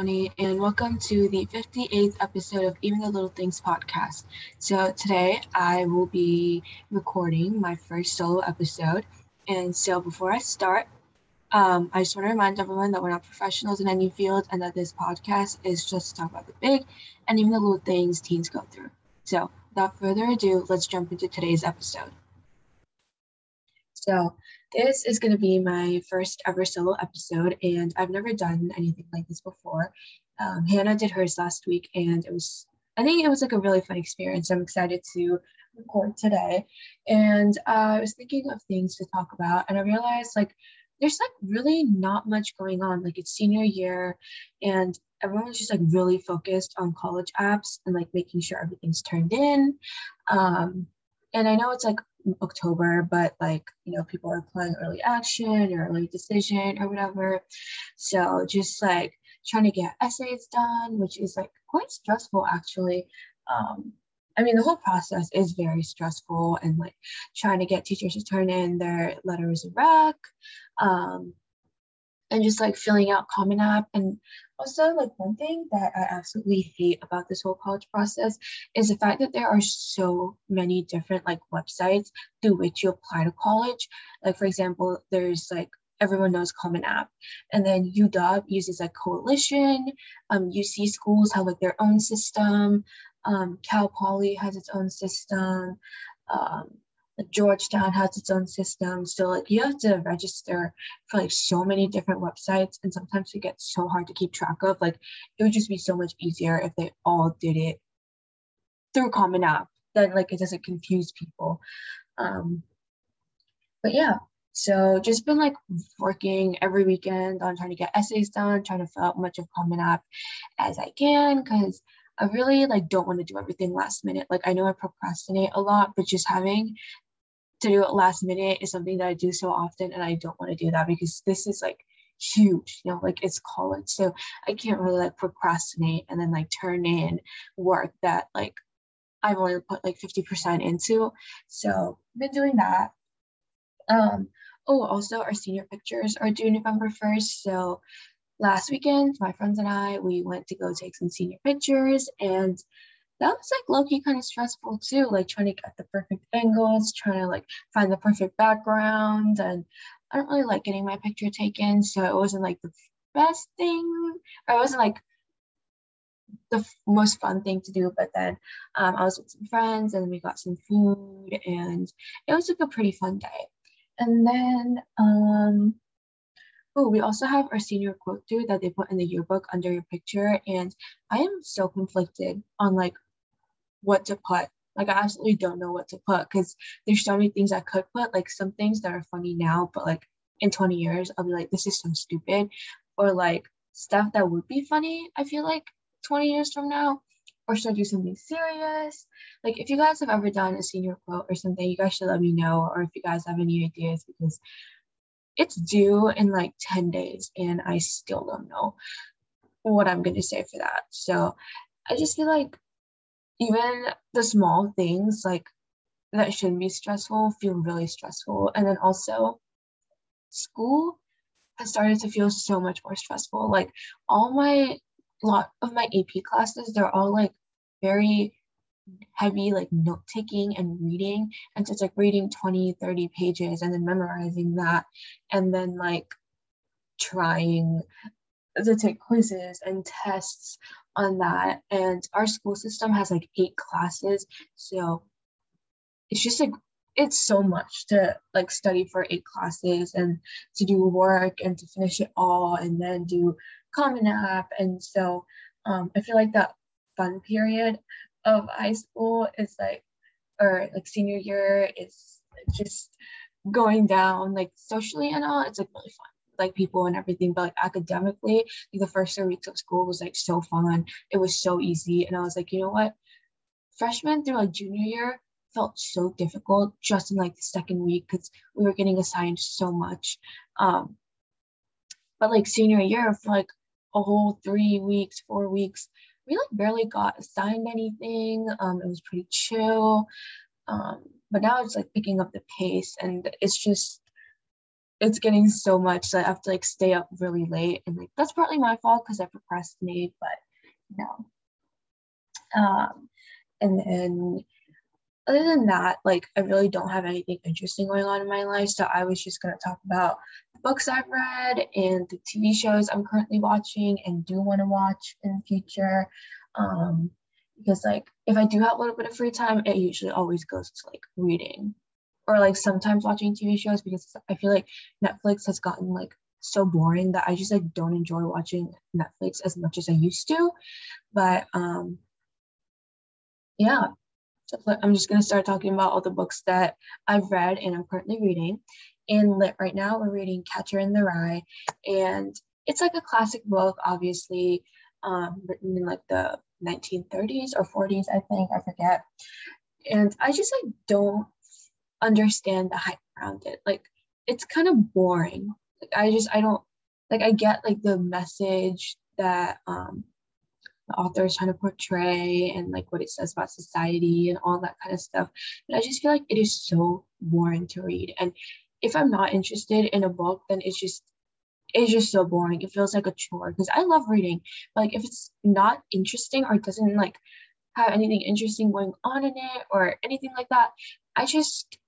Tony, and welcome to the 58th episode of Even the Little Things podcast. So, today I will be recording my first solo episode. And so, before I start, um, I just want to remind everyone that we're not professionals in any field and that this podcast is just to talk about the big and even the little things teens go through. So, without further ado, let's jump into today's episode. So, this is going to be my first ever solo episode, and I've never done anything like this before. Um, Hannah did hers last week, and it was, I think it was like a really fun experience. I'm excited to record today. And uh, I was thinking of things to talk about, and I realized like there's like really not much going on. Like it's senior year, and everyone's just like really focused on college apps and like making sure everything's turned in. Um, and I know it's like October, but like, you know, people are applying early action or early decision or whatever. So just like trying to get essays done, which is like quite stressful actually. Um, I mean, the whole process is very stressful and like trying to get teachers to turn in their letters of rec. Um, and just like filling out Common App. And also, like one thing that I absolutely hate about this whole college process is the fact that there are so many different like websites through which you apply to college. Like for example, there's like everyone knows Common App, and then UW uses like Coalition. Um, UC schools have like their own system. Um, Cal Poly has its own system. Um, Georgetown has its own system. So like you have to register for like so many different websites and sometimes it gets so hard to keep track of. Like it would just be so much easier if they all did it through Common App. Then like it doesn't confuse people. Um, but yeah, so just been like working every weekend on trying to get essays done, trying to fill out much of Common App as I can because I really like don't want to do everything last minute. Like I know I procrastinate a lot, but just having to do it last minute is something that I do so often and I don't want to do that because this is like huge, you know, like it's college. So I can't really like procrastinate and then like turn in work that like I've only put like 50% into. So I've been doing that. Um, oh, also our senior pictures are due November 1st. So last weekend, my friends and I, we went to go take some senior pictures and that was like low-key kind of stressful too, like trying to get the perfect angles, trying to like find the perfect background. And I don't really like getting my picture taken, so it wasn't like the best thing, it wasn't like the most fun thing to do. But then um, I was with some friends and we got some food, and it was like a pretty fun day. And then, um, oh, we also have our senior quote too that they put in the yearbook under your picture, and I am so conflicted on like what to put. Like I absolutely don't know what to put because there's so many things I could put, like some things that are funny now, but like in 20 years, I'll be like, this is so stupid. Or like stuff that would be funny, I feel like 20 years from now. Or should I do something serious? Like if you guys have ever done a senior quote or something, you guys should let me know. Or if you guys have any ideas, because it's due in like 10 days and I still don't know what I'm gonna say for that. So I just feel like even the small things like that shouldn't be stressful feel really stressful. And then also, school has started to feel so much more stressful. Like all my lot of my AP classes, they're all like very heavy like note taking and reading and so it's like reading 20 30 pages and then memorizing that and then like trying to take quizzes and tests on that. And our school system has like eight classes. So it's just like, it's so much to like study for eight classes and to do work and to finish it all and then do Common App. And so um, I feel like that fun period of high school is like, or like senior year is just going down like socially and all. It's like really fun like people and everything, but like academically, like, the first three weeks of school was like so fun. It was so easy. And I was like, you know what? Freshman through like junior year felt so difficult just in like the second week because we were getting assigned so much. Um, but like senior year for like a whole three weeks, four weeks, we like barely got assigned anything. Um, it was pretty chill. Um, but now it's like picking up the pace and it's just it's getting so much that I have to like stay up really late and like that's partly my fault because I procrastinate, but no. Um and then other than that, like I really don't have anything interesting going on in my life. So I was just gonna talk about the books I've read and the TV shows I'm currently watching and do want to watch in the future. Um, because like if I do have a little bit of free time, it usually always goes to like reading or like sometimes watching TV shows because I feel like Netflix has gotten like so boring that I just like don't enjoy watching Netflix as much as I used to. But um yeah, so I'm just gonna start talking about all the books that I've read and I'm currently reading. In lit right now, we're reading Catcher in the Rye, and it's like a classic book, obviously, um, written in like the 1930s or 40s, I think, I forget. And I just like don't understand the hype around it. Like it's kind of boring. Like I just I don't like I get like the message that um the author is trying to portray and like what it says about society and all that kind of stuff. But I just feel like it is so boring to read. And if I'm not interested in a book, then it's just it's just so boring. It feels like a chore because I love reading. But like if it's not interesting or doesn't like have anything interesting going on in it or anything like that, I just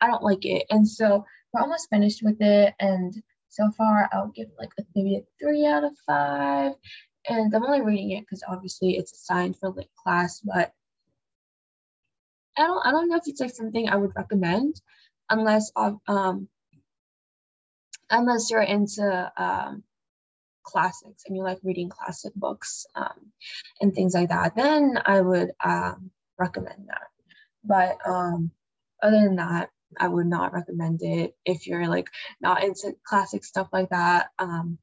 I don't like it. And so we're almost finished with it. And so far, I'll give like a, maybe a three out of five. And I'm only reading it because obviously it's assigned for lit class, but I don't I don't know if it's like something I would recommend unless um unless you're into um classics and you like reading classic books um, and things like that, then I would um, recommend that. But um, other than that, I would not recommend it if you're like not into classic stuff like that. Um,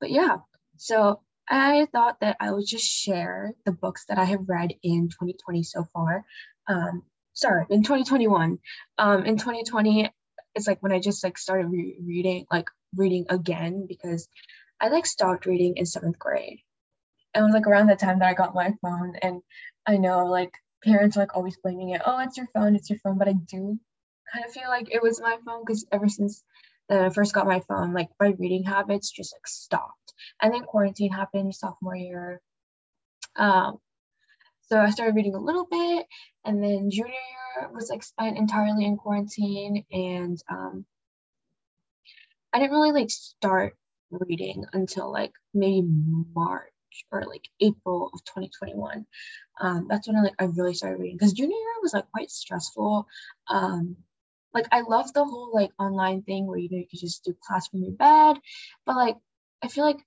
but yeah, so I thought that I would just share the books that I have read in 2020 so far. Um, sorry, in 2021. Um, in 2020, it's like when I just like started re- reading, like reading again because I like stopped reading in seventh grade. And it was like around the time that I got my phone, and I know like parents are like always blaming it. Oh, it's your phone, it's your phone. But I do kind of feel like it was my phone because ever since that I first got my phone, like my reading habits just like stopped. And then quarantine happened sophomore year. Um, so I started reading a little bit, and then junior year was like spent entirely in quarantine, and um, I didn't really like start reading until like maybe March or like April of 2021. Um, that's when I like I really started reading because junior year was like quite stressful. Um, like I love the whole like online thing where you know you can just do class from your bed, but like I feel like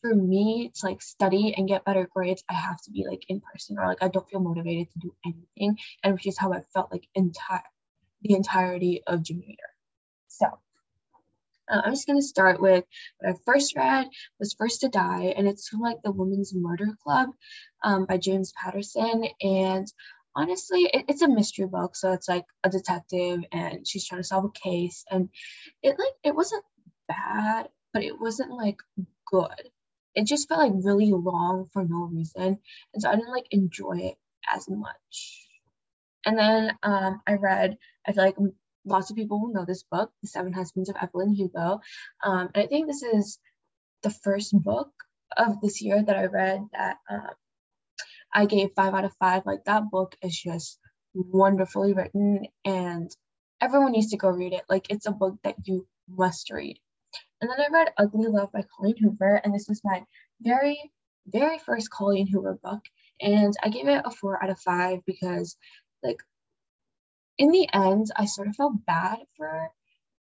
for me to like study and get better grades, I have to be like in person or like I don't feel motivated to do anything, and which is how I felt like entire the entirety of junior year. So uh, I'm just gonna start with what I first read was First to Die, and it's from like the Women's Murder Club um, by James Patterson, and honestly it, it's a mystery book so it's like a detective and she's trying to solve a case and it like it wasn't bad but it wasn't like good. It just felt like really long for no reason and so i didn't like enjoy it as much. And then um, i read i feel like lots of people will know this book the seven husbands of evelyn hugo um, and i think this is the first book of this year that i read that um, I gave five out of five. Like that book is just wonderfully written and everyone needs to go read it. Like it's a book that you must read. And then I read Ugly Love by Colleen Hoover, and this was my very, very first Colleen Hoover book. And I gave it a four out of five because, like, in the end, I sort of felt bad for,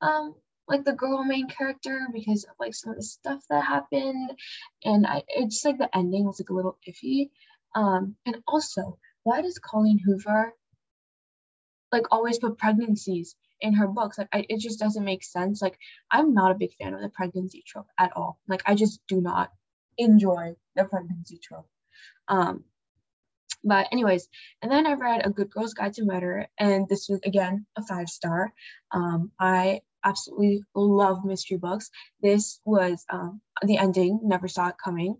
um, like the girl main character because of like some of the stuff that happened, and I it's just like the ending was like a little iffy. Um, and also, why does Colleen Hoover like always put pregnancies in her books? Like, I, it just doesn't make sense. Like, I'm not a big fan of the pregnancy trope at all. Like, I just do not enjoy the pregnancy trope. Um, but anyways, and then I read A Good Girl's Guide to Murder, and this was again a five star. Um, I absolutely love mystery books. This was um, the ending, never saw it coming.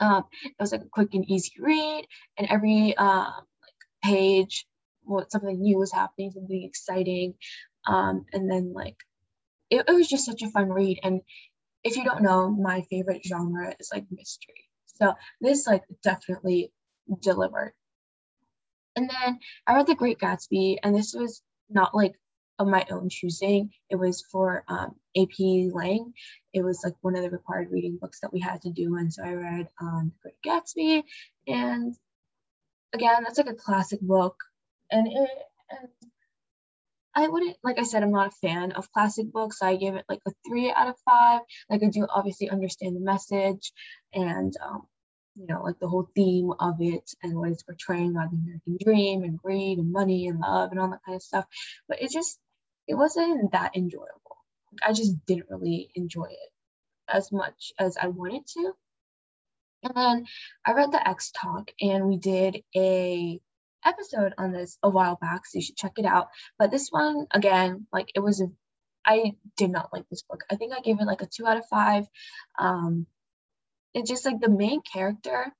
Um, it was like a quick and easy read, and every um, like page, what something new was happening, something exciting, um, and then like it, it was just such a fun read. And if you don't know, my favorite genre is like mystery. So this like definitely delivered. And then I read The Great Gatsby, and this was not like of my own choosing. It was for um, AP Lang. It was like one of the required reading books that we had to do. And so I read um, The Great Gatsby. And again, that's like a classic book. And it, and I wouldn't, like I said, I'm not a fan of classic books. So I gave it like a three out of five. Like I do obviously understand the message and, um, you know, like the whole theme of it and what it's portraying about the American dream and greed and money and love and all that kind of stuff. But it just, it wasn't that enjoyable. I just didn't really enjoy it as much as I wanted to. And then I read the Ex Talk and we did a episode on this a while back, so you should check it out. But this one, again, like it was, a, I did not like this book. I think I gave it like a two out of five. Um, it's just like the main character,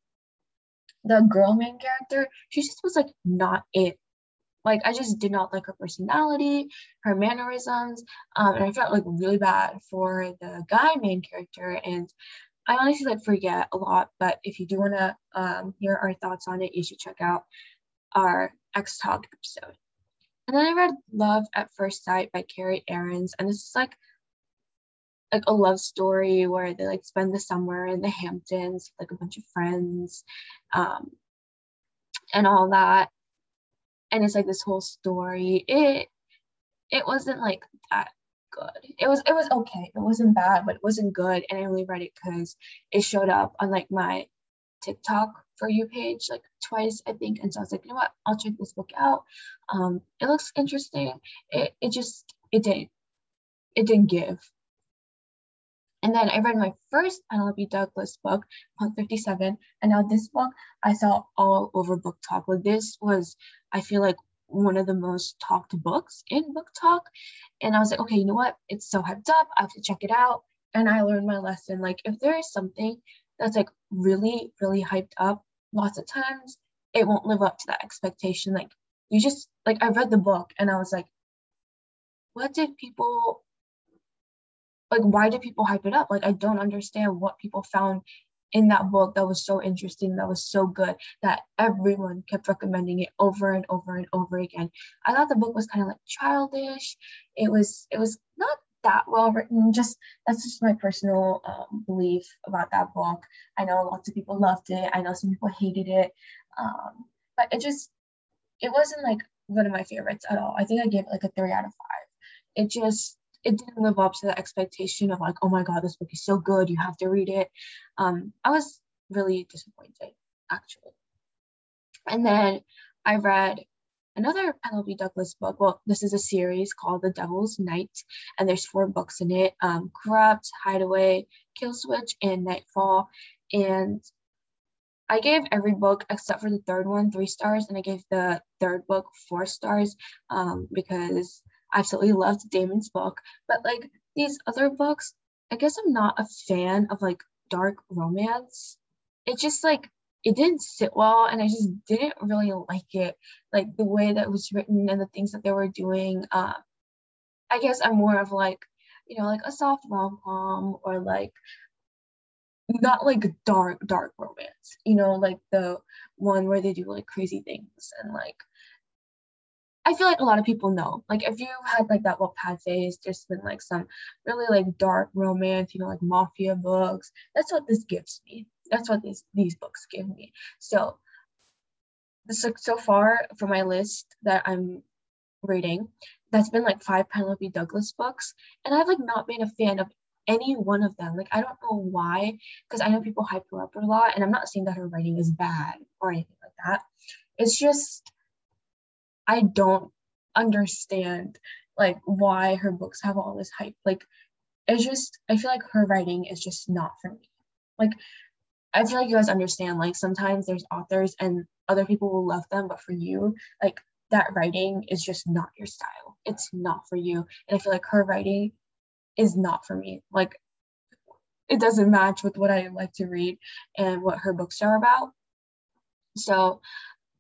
the girl main character, she just was like not it. Like I just did not like her personality, her mannerisms, um, and I felt like really bad for the guy main character. And I honestly like forget a lot, but if you do want to um, hear our thoughts on it, you should check out our Ex Talk episode. And then I read Love at First Sight by Carrie Ehren's, and this is like like a love story where they like spend the summer in the Hamptons, like a bunch of friends, um, and all that. And it's like this whole story. It it wasn't like that good. It was it was okay. It wasn't bad, but it wasn't good. And I only read it because it showed up on like my TikTok for you page like twice, I think. And so I was like, you know what, I'll check this book out. Um, it looks interesting. It it just it didn't it didn't give. And then I read my first Penelope Douglas book, Punk 57. And now this book I saw all over BookTok. Like this was, I feel like one of the most talked books in Book Talk. And I was like, okay, you know what? It's so hyped up. I have to check it out. And I learned my lesson. Like if there is something that's like really, really hyped up, lots of times it won't live up to that expectation. Like you just like I read the book and I was like, what did people like why do people hype it up? Like I don't understand what people found in that book that was so interesting, that was so good, that everyone kept recommending it over and over and over again. I thought the book was kind of like childish. It was it was not that well written. Just that's just my personal um, belief about that book. I know lots of people loved it. I know some people hated it, um, but it just it wasn't like one of my favorites at all. I think I gave it like a three out of five. It just it didn't live up to the expectation of like, oh my god, this book is so good, you have to read it. Um, I was really disappointed actually. And then I read another Penelope Douglas book. Well, this is a series called The Devil's Night, and there's four books in it: um, Corrupt, Hideaway, Killswitch, and Nightfall. And I gave every book except for the third one three stars, and I gave the third book four stars um, because I absolutely loved Damon's book. But like these other books, I guess I'm not a fan of like dark romance. It just like it didn't sit well and I just didn't really like it. Like the way that it was written and the things that they were doing. Uh, I guess I'm more of like, you know, like a soft rom-com or like not like dark, dark romance, you know, like the one where they do like crazy things and like I feel like a lot of people know. Like if you had like that Wattpad phase, there's been like some really like dark romance, you know, like mafia books. That's what this gives me. That's what these these books give me. So this like so far for my list that I'm reading, that's been like five Penelope Douglas books, and I've like not been a fan of any one of them. Like I don't know why, because I know people hype her up a lot, and I'm not saying that her writing is bad or anything like that. It's just I don't understand like why her books have all this hype. Like it's just I feel like her writing is just not for me. Like I feel like you guys understand like sometimes there's authors and other people will love them, but for you, like that writing is just not your style. It's not for you. And I feel like her writing is not for me. Like it doesn't match with what I like to read and what her books are about. So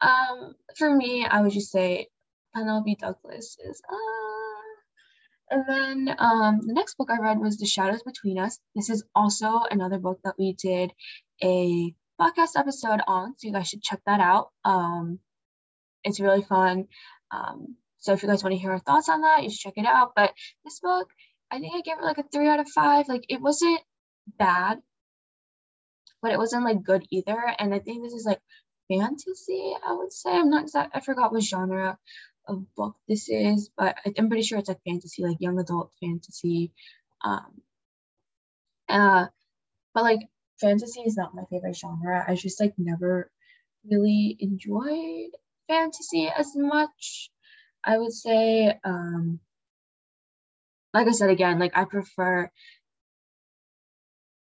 um, for me, I would just say Penelope Douglas is uh, And then um, the next book I read was The Shadows Between Us. This is also another book that we did a podcast episode on, so you guys should check that out. Um, it's really fun. Um, so if you guys want to hear our thoughts on that, you should check it out. But this book, I think I gave it like a three out of five. Like it wasn't bad, but it wasn't like good either. And I think this is like fantasy, I would say. I'm not exact I forgot what genre of book this is, but I'm pretty sure it's like fantasy, like young adult fantasy. Um uh but like fantasy is not my favorite genre. I just like never really enjoyed fantasy as much. I would say um like I said again, like I prefer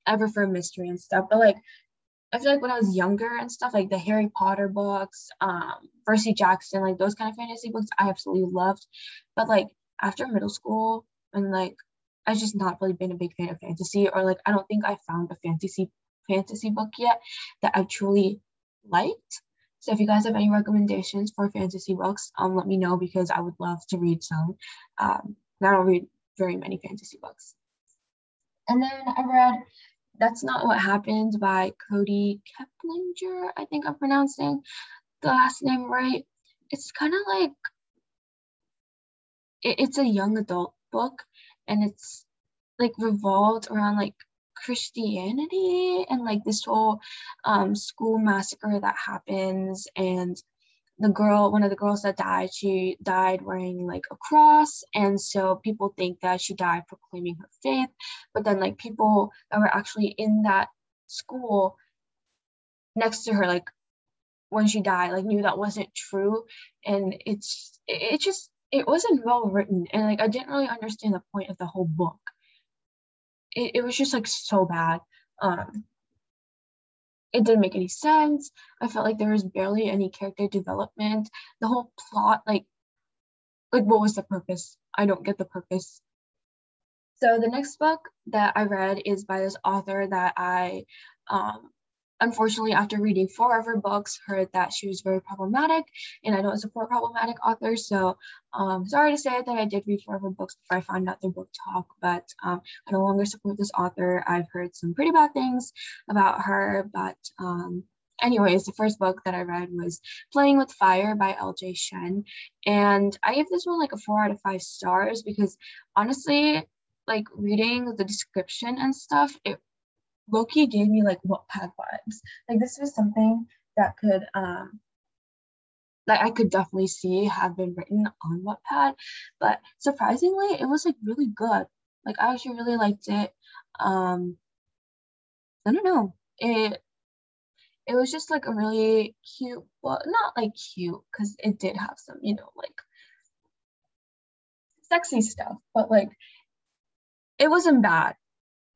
I prefer mystery and stuff, but like I feel like when I was younger and stuff, like the Harry Potter books, um, Percy Jackson, like those kind of fantasy books, I absolutely loved. But like after middle school, and like I've just not really been a big fan of fantasy, or like I don't think I found a fantasy fantasy book yet that I truly liked. So if you guys have any recommendations for fantasy books, um, let me know because I would love to read some. Um, I don't read very many fantasy books. And then I read that's Not What Happened by Kody Keplinger. I think I'm pronouncing the last name right. It's kind of like it, it's a young adult book and it's like revolved around like Christianity and like this whole um, school massacre that happens and the girl, one of the girls that died, she died wearing like a cross. And so people think that she died proclaiming her faith. But then, like, people that were actually in that school next to her, like, when she died, like, knew that wasn't true. And it's, it just, it wasn't well written. And like, I didn't really understand the point of the whole book. It, it was just like so bad. Um, it didn't make any sense. I felt like there was barely any character development. The whole plot, like, like what was the purpose? I don't get the purpose. So the next book that I read is by this author that I um, unfortunately, after reading four of her books, heard that she was very problematic, and I don't support problematic authors. So, um, sorry to say that I did read four of her books before I found out their Talk, but um, I no longer support this author. I've heard some pretty bad things about her, but um, anyways, the first book that I read was Playing with Fire by LJ Shen. And I gave this one like a four out of five stars because honestly, like reading the description and stuff, it low-key gave me like Wattpad vibes. Like this was something that could um like I could definitely see have been written on Wattpad, but surprisingly it was like really good. Like I actually really liked it. Um I don't know. It it was just like a really cute well not like cute because it did have some, you know, like sexy stuff, but like it wasn't bad.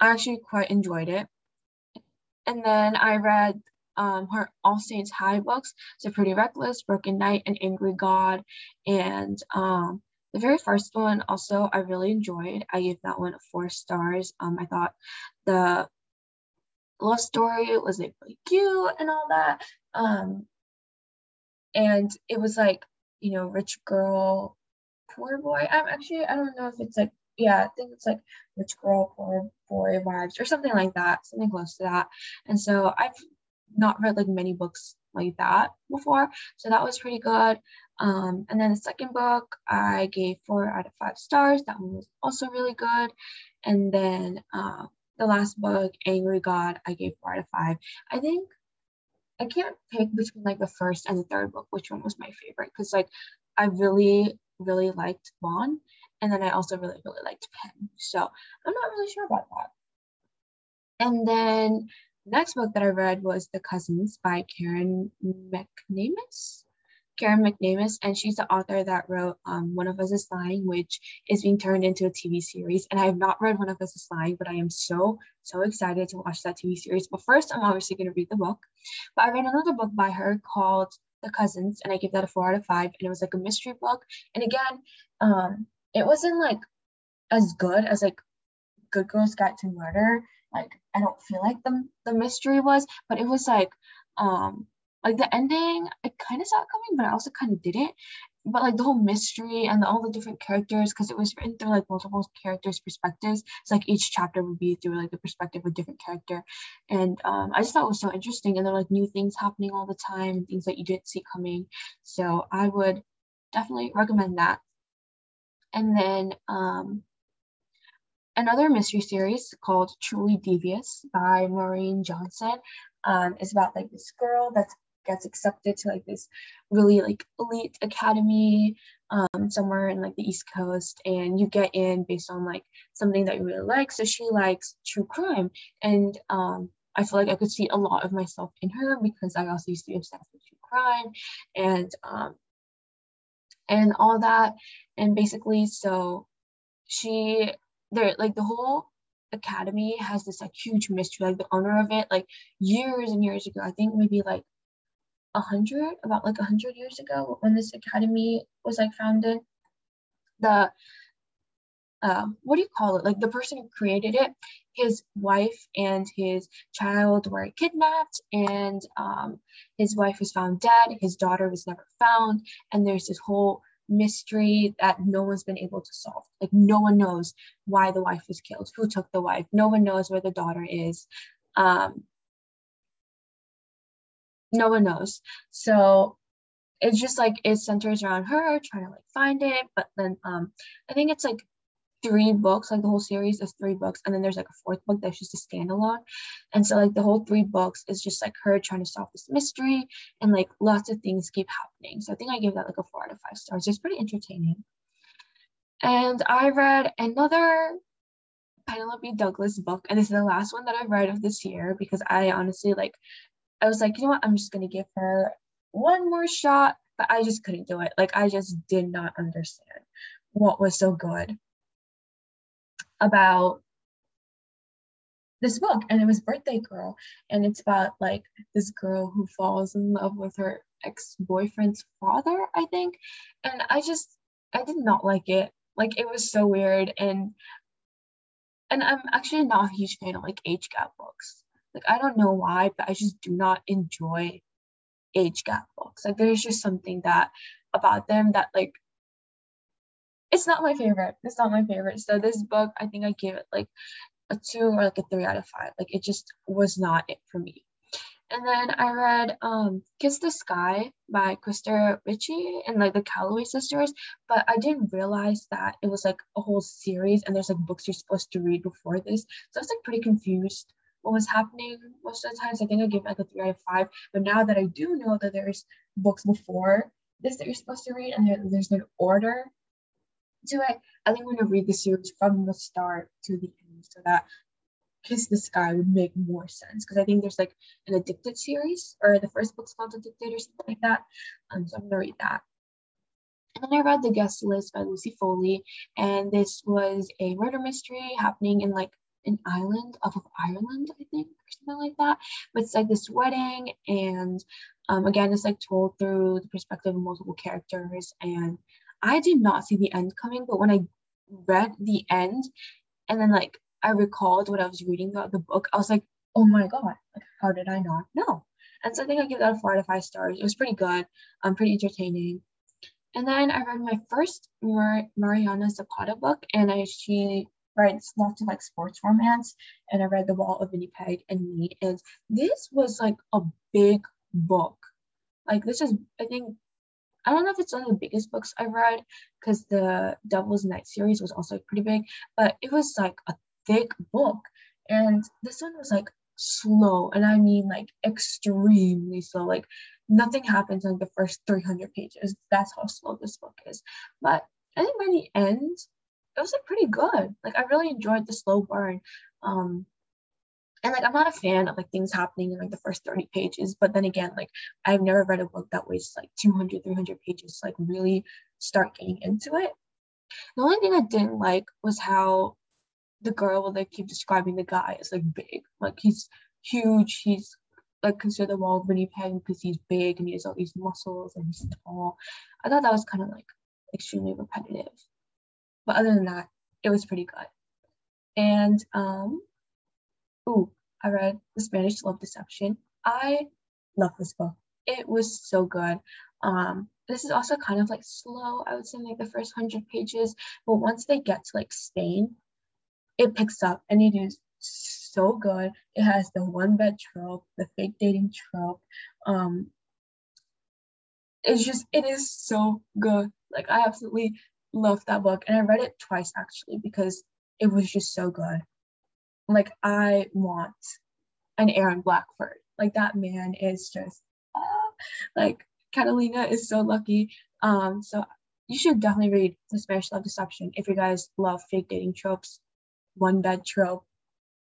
I actually quite enjoyed it. And then I read um, her All Saints High books, so Pretty Reckless, Broken Knight, and Angry God. And um, the very first one also I really enjoyed. I gave that one four stars. Um, I thought the love story was like really cute and all that. Um, and it was like, you know, rich girl, poor boy. I'm actually I don't know if it's like yeah, I think it's like rich girl, poor boy vibes or something like that, something close to that. And so I've not read like many books like that before, so that was pretty good. Um, and then the second book I gave four out of five stars. That one was also really good. And then uh, the last book, Angry God, I gave four out of five. I think I can't pick between like the first and the third book which one was my favorite because like I really really liked Vaughn and then I also really, really liked Penn. So I'm not really sure about that. And then next book that I read was The Cousins by Karen McNamara. Karen McNamara, and she's the author that wrote um, One of Us is Lying, which is being turned into a TV series. And I have not read One of Us is Lying, but I am so, so excited to watch that TV series. But first, I'm obviously going to read the book. But I read another book by her called The Cousins, and I gave that a four out of five. And it was like a mystery book. And again, um, it wasn't like as good as like Good Girls Guide to Murder. Like I don't feel like the the mystery was, but it was like um like the ending. I kind of saw it coming, but I also kind of didn't. but like the whole mystery and all the different characters because it was written through like multiple characters perspectives it's like each chapter would be through like the perspective of a different character and um, i just thought it was so interesting and there are like new things happening all the time things that you didn't see coming so i would definitely recommend that and then um, another mystery series called truly devious by maureen johnson um, is about like this girl that gets accepted to like this really like elite academy um, somewhere in like the East Coast, and you get in based on like something that you really like. So she likes true crime, and um, I feel like I could see a lot of myself in her because I also used to be obsessed with true crime, and um, and all that, and basically, so she there like the whole academy has this like huge mystery like the owner of it like years and years ago i think maybe like a hundred, about like a hundred years ago when this academy was like founded. The uh, what do you call it? Like the person who created it, his wife and his child were kidnapped, and um, his wife was found dead. His daughter was never found, and there's this whole mystery that no one's been able to solve. Like no one knows why the wife was killed, who took the wife. No one knows where the daughter is. Um, no one knows. So it's just like it centers around her trying to like find it. But then um I think it's like three books, like the whole series is three books, and then there's like a fourth book that's just a standalone. And so like the whole three books is just like her trying to solve this mystery and like lots of things keep happening. So I think I gave that like a four out of five stars. It's pretty entertaining. And I read another Penelope Douglas book, and this is the last one that I've read of this year because I honestly like I was like, you know what? I'm just to give her one more shot, but I just couldn't do it. Like, I just did not understand what was so good about this book. And it was Birthday Girl. And it's about like this girl who falls in love with her ex boyfriend's father, I think. And I just, I did not like it. Like, it was so weird. And and I'm actually not a huge fan of like age gap books. Like I don't know why, but I just do not enjoy age gap books. Like there's just something that about them that like it's not my favorite. It's not my favorite. So this book, I think I gave it like a two or like a three out of five. Like it just was not it for me. And then I read um Kiss the Sky by Krista Ritchie and like the Calloway sisters, but I didn't realize that it was like a whole series and there's like books you're supposed to read before this. So I was like pretty confused what was happening most of the times. I think I gave like a three out of five. But now that I do know that there's books before this that you're supposed to read and there, there's an order to it, I think I'm gonna read the series from the start to the end so that Kiss the Sky would make more sense because I think there's like an Addicted series or the first book's called Addicted or something like that. Um, so I'm gonna read that. And then I read The Guest List by Lucy Foley, and this was a murder mystery happening in like an island off of Ireland, I think, or something like that. But it's like this wedding, and um, again, it's like told through the perspective of multiple characters. And I did not see the end coming, but when I read the end, and then like I recalled what I was reading about the book, I was like, oh my god, like how did I not know? And so I think I give that a four out of five stars. It was pretty good, um, pretty entertaining. And then I read my first Mar- Mariana Zapata book, and I she writes lots of like sports romance, and I read The Wall of Winnipeg and Me, and this was like a big book. Like this is, I think, I don't know if it's one of the biggest books I've read because the Devil's Night series was also pretty big, but it was like a thick book, and this one was like slow, and I mean like extremely slow. Like nothing happens like the first 300 pages. That's how slow this book is. But I think by the end, it was like pretty good. Like I really enjoyed the slow burn. Um, and like I'm not a fan of like things happening in like the first 30 pages, but then again, like I've never read a book that was like 200, 300 pages to like really start getting into it. The only thing I didn't like was how the girl will like keep describing the guy as like big, like he's huge, he's like considered the of Winnipeg because he's big and he has all these muscles and he's tall. I thought that was kind of like extremely repetitive. But other than that, it was pretty good. And um, ooh, I read The Spanish Love Deception. I love this book. It was so good. Um, this is also kind of like slow, I would say, like the first hundred pages. But once they get to like Spain, it picks up and it is so good. It has the one bed trope, the fake dating trope. Um, it's just it is so good. Like I absolutely love that book, and I read it twice actually because it was just so good. Like I want an Aaron Blackford. Like that man is just uh, like Catalina is so lucky. Um, so you should definitely read The Spanish Love Deception if you guys love fake dating tropes, one bed trope,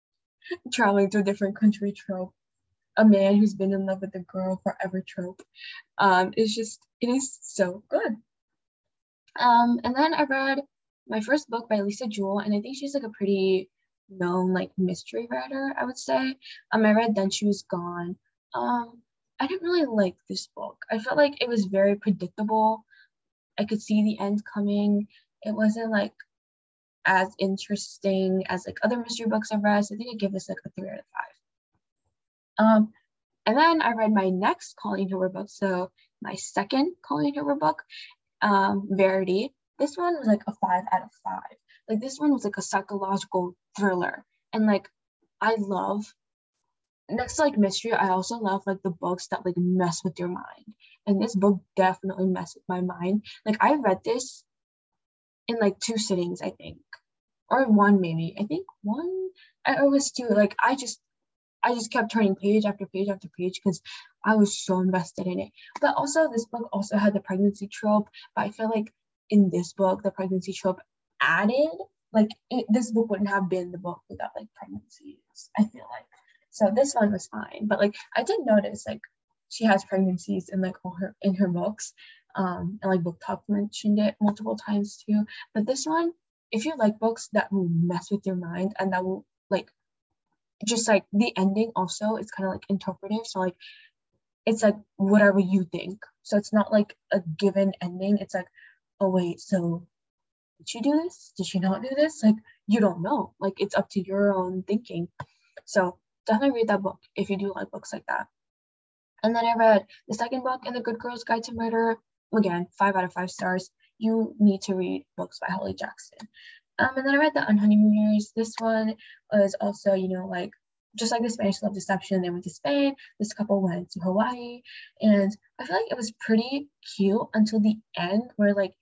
traveling to a different country trope, a man who's been in love with a girl forever trope. Um, it's just, it is so good. Um, and then I read my first book by Lisa Jewell, and I think she's like a pretty known like mystery writer, I would say. Um, I read Then She Was Gone. Um, I didn't really like this book. I felt like it was very predictable. I could see the end coming. It wasn't like as interesting as like other mystery books I've read. So I think I give this like a three out of five. Um, and then I read my next Colleen Hoover book. So my second Colleen Hoover book, um, Verity. This one was like a five out of five. Like this one was like a psychological thriller. And like I love next to like mystery, I also love like the books that like mess with your mind. And this book definitely messed with my mind. Like I read this in like two sittings, I think. Or one maybe. I think one I was two. Like I just I just kept turning page after page after page because I was so invested in it. But also this book also had the pregnancy trope, but I feel like in this book the pregnancy trope added like it, this book wouldn't have been the book without like pregnancies. I feel like so this one was fine, but like I did notice like she has pregnancies in like all her in her books, um, and like BookTok mentioned it multiple times too. But this one, if you like books that will mess with your mind and that will like just like the ending also it's kind of like interpretive so like it's like whatever you think so it's not like a given ending it's like oh wait so did she do this? Did she not do this? Like you don't know. Like it's up to your own thinking. So definitely read that book if you do like books like that. And then i read the second book in the good girl's guide to murder. Again five out of five stars. You need to read books by holly jackson. Um, and then I read the Unhoneymooners. This one was also, you know, like just like the Spanish Love Deception, they went to Spain. This couple went to Hawaii, and I feel like it was pretty cute until the end, where like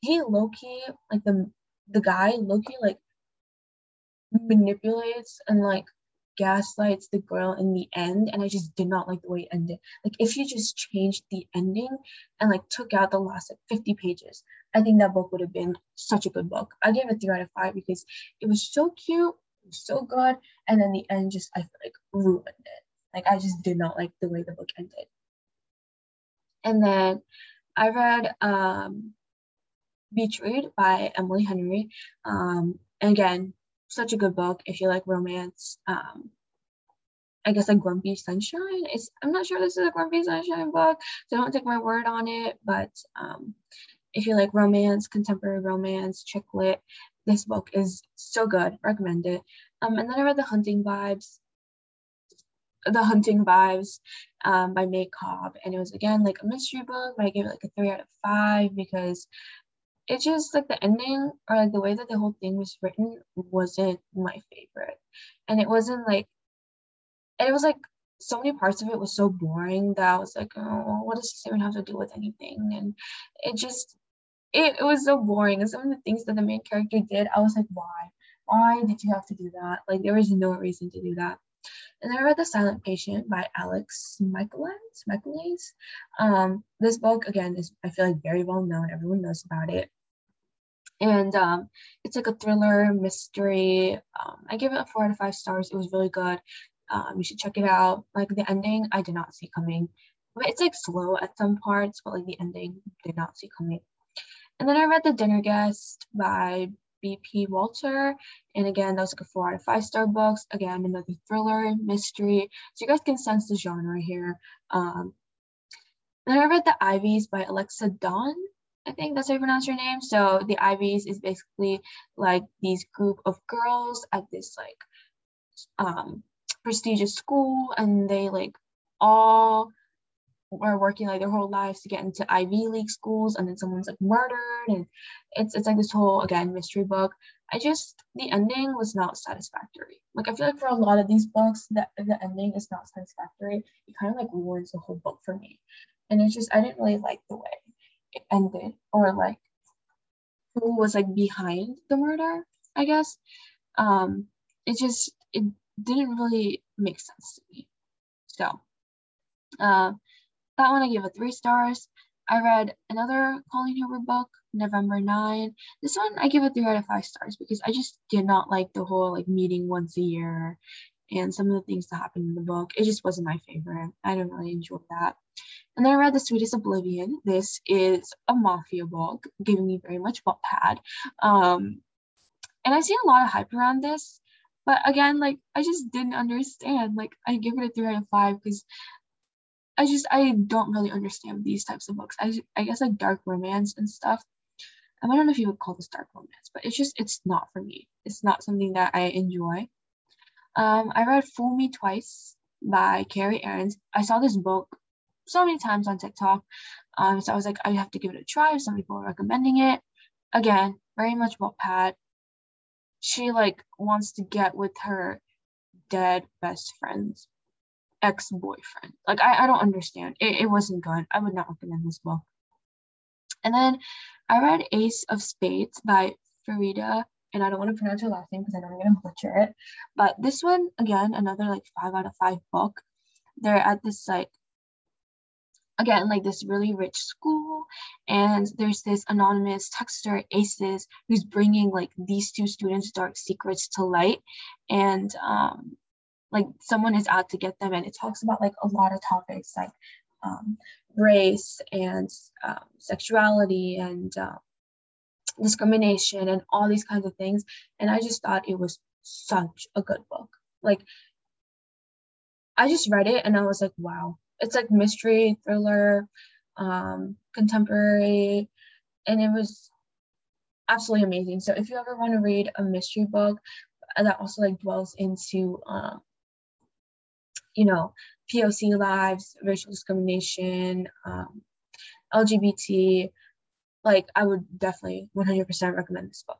he low-key, like the the guy low-key, like manipulates and like gaslights the girl in the end and i just did not like the way it ended. Like if you just changed the ending and like took out the last like 50 pages i think that book would have been such a good book. I gave it three out of five because it was so cute it was so good and then the end just i feel like ruined it. Like i just did not like the way the book ended. And then i read um read by emily henry um and again such a good book if you like romance. Um, I guess like Grumpy Sunshine. It's I'm not sure this is a Grumpy Sunshine book, so don't take my word on it. But um, if you like romance, contemporary romance, chick lit, this book is so good. Recommend it. Um, and then I read The Hunting Wives. The Hunting Wives um, by May Cobb. And it was again like a mystery book, but I gave it like a three out of five because it's just like the ending or like the way that the whole thing was written wasn't my favorite. And it wasn't like and it was like so many parts of it was so boring that I was like, oh, what does this even have to do with anything? And it just it, it was so boring. And some of the things that the main character did, I was like, why? Why did you have to do that? Like there was no reason to do that. And I read The Silent Patient by Alex Michaelis. Michaelis. Um, this book again is I feel like very well known. Everyone knows about it and um, it's like a thriller mystery. Um, I give it a four out of five stars. It was really good. Um, you should check it out. Like the ending, I did not see coming. But it's like slow at some parts, but like the ending, did not see coming. And then I read The Dinner Guest by B.P. Walter. And again, that was like a four out of five star books. Again, another thriller, mystery. So you guys can sense the genre here. Um, then I read The Ivies by Alexa Donne. I think that's how you pronounce your name. So the Ivies is basically like these group of girls at this like um, prestigious school, and they like all are working like their whole lives to get into Ivy League schools and then someone's like murdered and it's it's like this whole again mystery book. I just the ending was not satisfactory. Like I feel like for a lot of these books that the ending is not satisfactory. It kind of like ruins the whole book for me. And it's just I didn't really like the way ended or like who was like behind the murder, I guess. Um it just it didn't really make sense to me. So uh that one I gave it three stars. I read another Colleen Hoover book, November 9. This one I give it three out of five stars because I just did not like the whole like meeting once a year and some of the things that happened in the book. It just wasn't my favorite. I didn't really enjoy that. And then I read The Sweetest Oblivion. This is a mafia book, giving me very much Wattpad. Um, and I see a lot of hype around this. But again, like I just didn't understand. Like I give it a three out of five because I just I don't really understand these types of books. I I guess like dark romance and stuff. I don't know if you would call this dark romance, but it's just it's not for me. It's not something that I enjoy. Um, I read Fool Me Twice by Carrie Aarons. I saw this book so many times on TikTok. Um, so I was like, I have to give it a try. Some people are recommending it. Again, very much Wattpad. She like wants to get with her dead best friends ex-boyfriend. Like I, I don't understand. It, it wasn't good. I would not recommend this book. And then I read Ace of Spades by Faridah, and I don't want to pronounce her last name because I know I'm gonna butcher it. But this one, again, another like five out of five book. They're at this like again like this really rich school and there's this anonymous texter aces who's bringing like these two students dark secrets to light and um like someone is out to get them and it talks about like a lot of topics like um, race and um, sexuality and uh, discrimination and all these kinds of things and i just thought it was such a good book. Like i just read it and i was like wow it's like mystery thriller um, contemporary and it was absolutely amazing so if you ever want to read a mystery book that also like dwells into um, you know, POC lives, racial discrimination, um, LGBT, like I would definitely 100% recommend this book.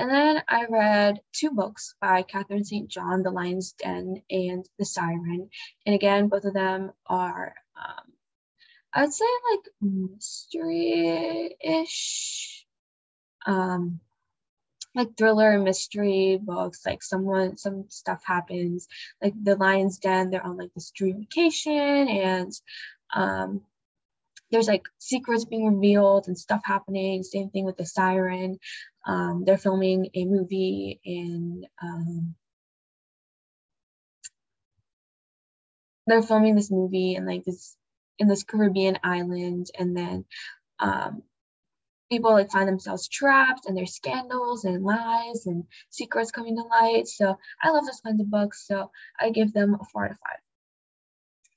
And then I read two books by Katherine St. John, The Lion's Den and The Siren. And again, both of them are, um, I'd say like mystery-ish. Um, like thriller mystery books like someone some stuff happens like the lion's den they're on like this dream vacation and um there's like secrets being revealed and stuff happening same thing with the siren um they're filming a movie in um they're filming this movie in like this in this caribbean island and then um people like find themselves trapped and there's scandals and lies and secrets coming to light. So I love those kinds of books. So I give them a four out of five.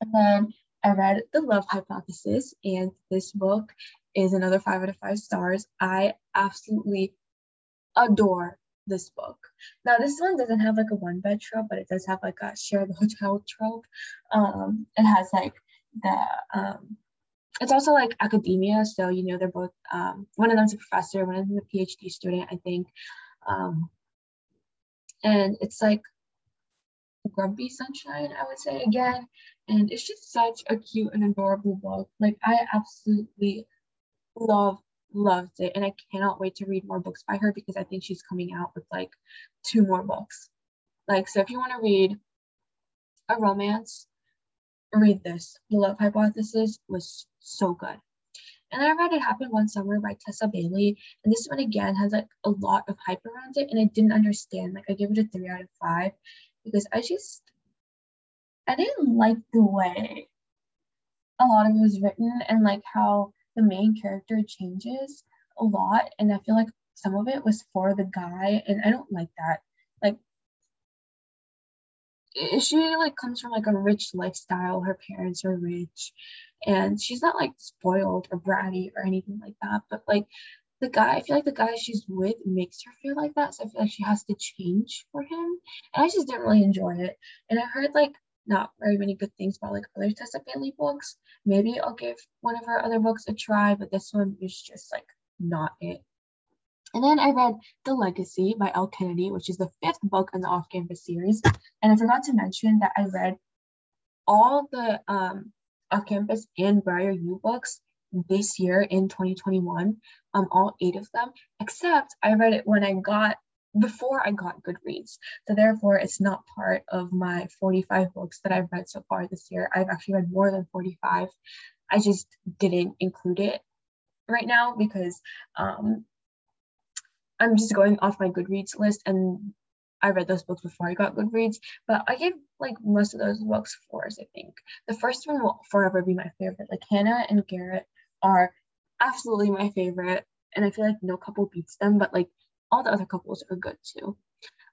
And then I read The Love Hypothesis, and this book is another five out of five stars. I absolutely adore this book. Now this one doesn't have like a one bed trope, but it does have like a share the hotel trope. Um, it has like the um, it's also like academia. So, you know, they're both, um, one of them's a professor, one of them's a PhD student, I think. Um, and it's like Grumpy Sunshine, I would say again. And it's just such a cute and adorable book. Like, I absolutely love, loved it. And I cannot wait to read more books by her because I think she's coming out with like two more books. Like, so if you want to read a romance, read this. The Love Hypothesis was so good. And then I read It Happened One Summer by Tessa Bailey. And this one again has like a lot of hype around it. And I didn't understand. Like I give it a three out of five because I just I didn't like the way a lot of it was written and like how the main character changes a lot. And I feel like some of it was for the guy, and I don't like that. Like she like comes from like a rich lifestyle. Her parents are rich, and she's not like spoiled or bratty or anything like that. But like the guy, I feel like the guy she's with makes her feel like that. So I feel like she has to change for him, and I just didn't really enjoy it. And I heard like not very many good things about like other Tessa Bailey books. Maybe I'll give one of her other books a try, but this one is just like not it. And then I read The Legacy by Elle Kennedy, which is the fifth book in the Off Campus series. And I forgot to mention that I read all the um, Off Campus and Briar U books this year in 2021, um, all eight of them, except I read it when I got before I got Goodreads. So therefore, it's not part of my 45 books that I've read so far this year. I've actually read more than 45. I just didn't include it right now because um, I'm just going off my Goodreads list and I read those books before I got Goodreads, but I gave like most of those books fours, I think. The first one will forever be my favorite. Like Hannah and Garrett are absolutely my favorite, and I feel like no couple beats them, but like all the other couples are good too.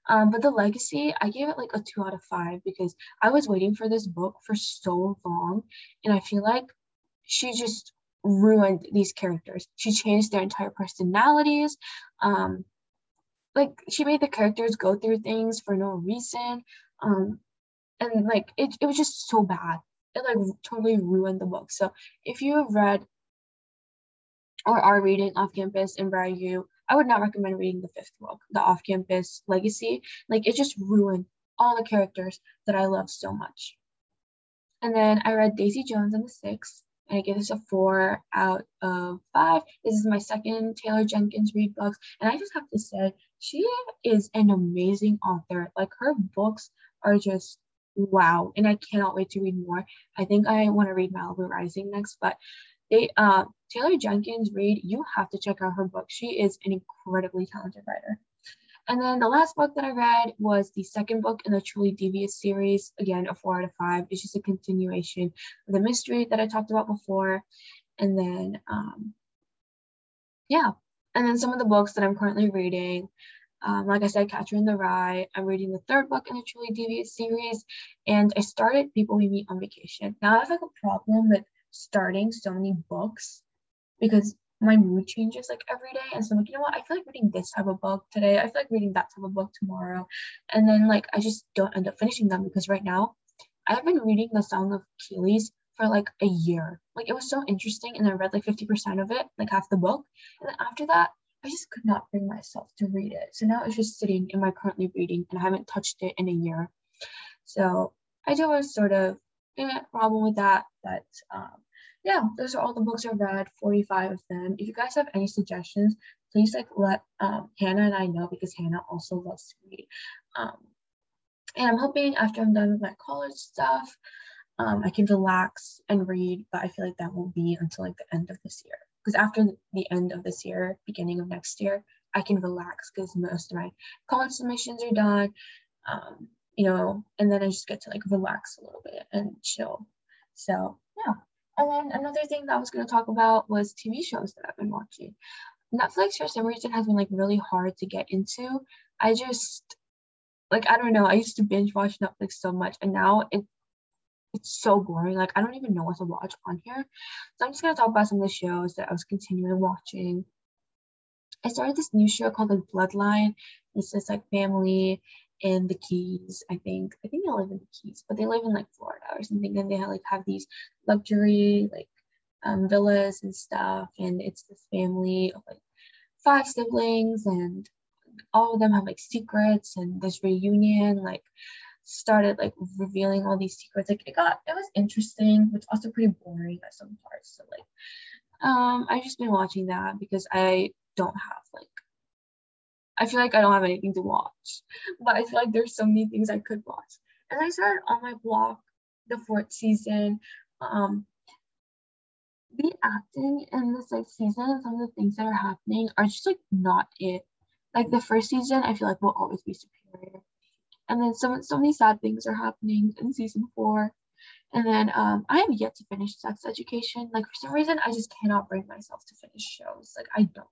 Um, but the legacy, I gave it like a two out of five because I was waiting for this book for so long, and I feel like she just ruined these characters. She changed their entire personalities. Um, like she made the characters go through things for no reason. Um, and like it, it was just so bad. It like totally ruined the book. So if you have read or are reading off campus in U, I would not recommend reading the fifth book, the off campus legacy. Like it just ruined all the characters that I love so much. And then I read Daisy Jones and the Six, and I gave this a four out of five. This is my second Taylor Jenkins Reid books, and I just have to say, she is an amazing author. Like her books are just wow, and I cannot wait to read more. I think I want to read Malibu Rising next, but they uh, Taylor Jenkins Reid, you have to check out her book. She is an incredibly talented writer. And then the last book that I read was the second book in the Truly Devious series. Again, a four out of five. It's just a continuation of the mystery that I talked about before. And then, um, yeah. And then some of the books that I'm currently reading. Um, like I said, Catcher in the Rye. I'm reading the third book in the Truly Devious series. And I started People We Meet on Vacation. Now, I have like a problem with starting so many books because my mood changes like every day. And so I'm like, you know what? I feel like reading this type of book today. I feel like reading that type of book tomorrow. And then like I just don't end up finishing them because right now I've been reading The Song of Achilles for like a year. Like it was so interesting and I read like 50% of it, like half the book. And then after that, I just could not bring myself to read it. So now it's just sitting in my currently reading and I haven't touched it in a year. So I do have sort of eh, problem with that, but um, yeah, those are all the books I've read, 45 of them. If you guys have any suggestions, please like let um, Hannah and I know because Hannah also loves to read. Um, and I'm hoping after I'm done with my college stuff, um, I can relax and read, but I feel like that won't be until like the end of this year. Because after the end of this year, beginning of next year, I can relax because most of my college submissions are done. Um, you know, and then I just get to like relax a little bit and chill. So. And then another thing that I was going to talk about was TV shows that I've been watching. Netflix for some reason has been like really hard to get into. I just like I don't know. I used to binge watch Netflix so much, and now it it's so boring. Like I don't even know what to watch on here. So I'm just gonna talk about some of the shows that I was continuing watching. I started this new show called The Bloodline. It's just like family in the Keys. I think I think they live in the Keys, but they live in like Florida or something, and they have, like have these luxury like um, villas and stuff. And it's this family of like five siblings, and all of them have like secrets. And this reunion like started like revealing all these secrets. Like it got it was interesting, but also pretty boring at some parts. So like um I've just been watching that because I don't have like I feel like I don't have anything to watch, but I feel like there's so many things I could watch. And I started On My Block the fourth season. Um, the acting in this like season, and some of the things that are happening are just like not it. Like the first season, I feel like will always be superior. And then some so many sad things are happening in season four. And then um, I have yet to finish sex education. Like for some reason, I just cannot bring myself to finish shows. Like I don't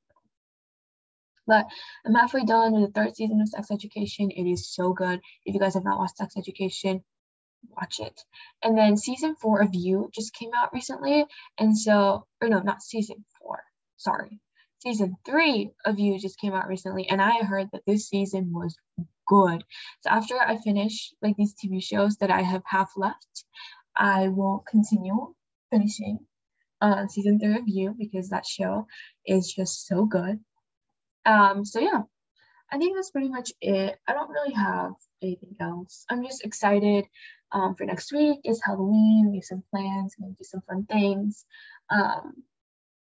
but I'm halfway done with the third season of Sex Education. It is so good. If you guys have not watched Sex Education, watch it. And then season four of You just came out recently. And so, or no, not season four. Sorry. Season three of You just came out recently. And I heard that this season was good. So after I finish like these TV shows that I have half left, I will continue finishing uh, season three of You because that show is just so good. Um, so yeah, I think that's pretty much it. I don't really have anything else. I'm just excited um, for next week. It's Halloween. We have some plans. Gonna do some fun things. Um,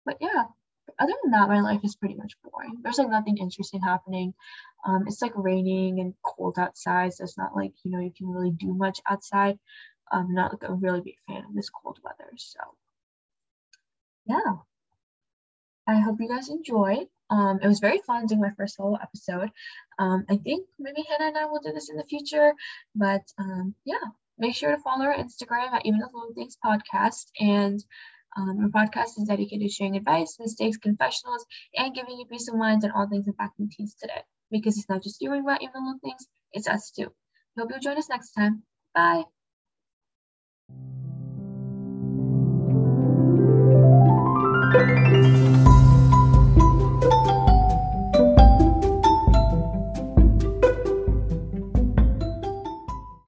but yeah, other than that, my life is pretty much boring. There's like nothing interesting happening. Um, it's like raining and cold outside, so it's not like you know you can really do much outside. I'm not like a really big fan of this cold weather, so yeah. I hope you guys enjoyed. Um, it was very fun doing my first solo episode. Um, I think maybe Hannah and I will do this in the future, but um, yeah, make sure to follow our Instagram at Even the Little Things Podcast. And um, our podcast is dedicated to sharing advice, mistakes, confessionals, and giving you peace of mind on all things impacting teens today. Because it's not just you and about Even Little Things, it's us too. Hope you'll join us next time. Bye.